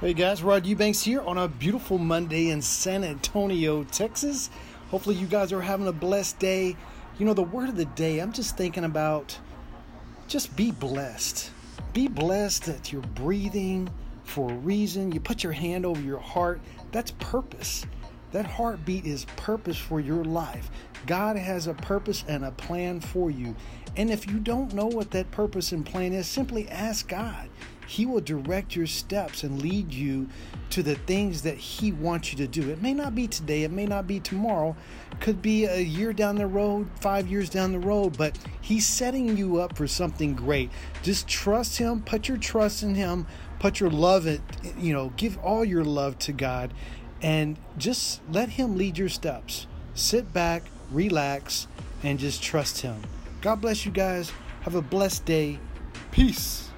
Hey guys, Rod Eubanks here on a beautiful Monday in San Antonio, Texas. Hopefully, you guys are having a blessed day. You know, the word of the day, I'm just thinking about just be blessed. Be blessed that you're breathing for a reason. You put your hand over your heart, that's purpose. That heartbeat is purpose for your life. God has a purpose and a plan for you. And if you don't know what that purpose and plan is, simply ask God. He will direct your steps and lead you to the things that He wants you to do. It may not be today, it may not be tomorrow, could be a year down the road, five years down the road, but He's setting you up for something great. Just trust Him, put your trust in Him, put your love it, you know, give all your love to God, and just let Him lead your steps. Sit back, relax, and just trust Him. God bless you guys. Have a blessed day. Peace.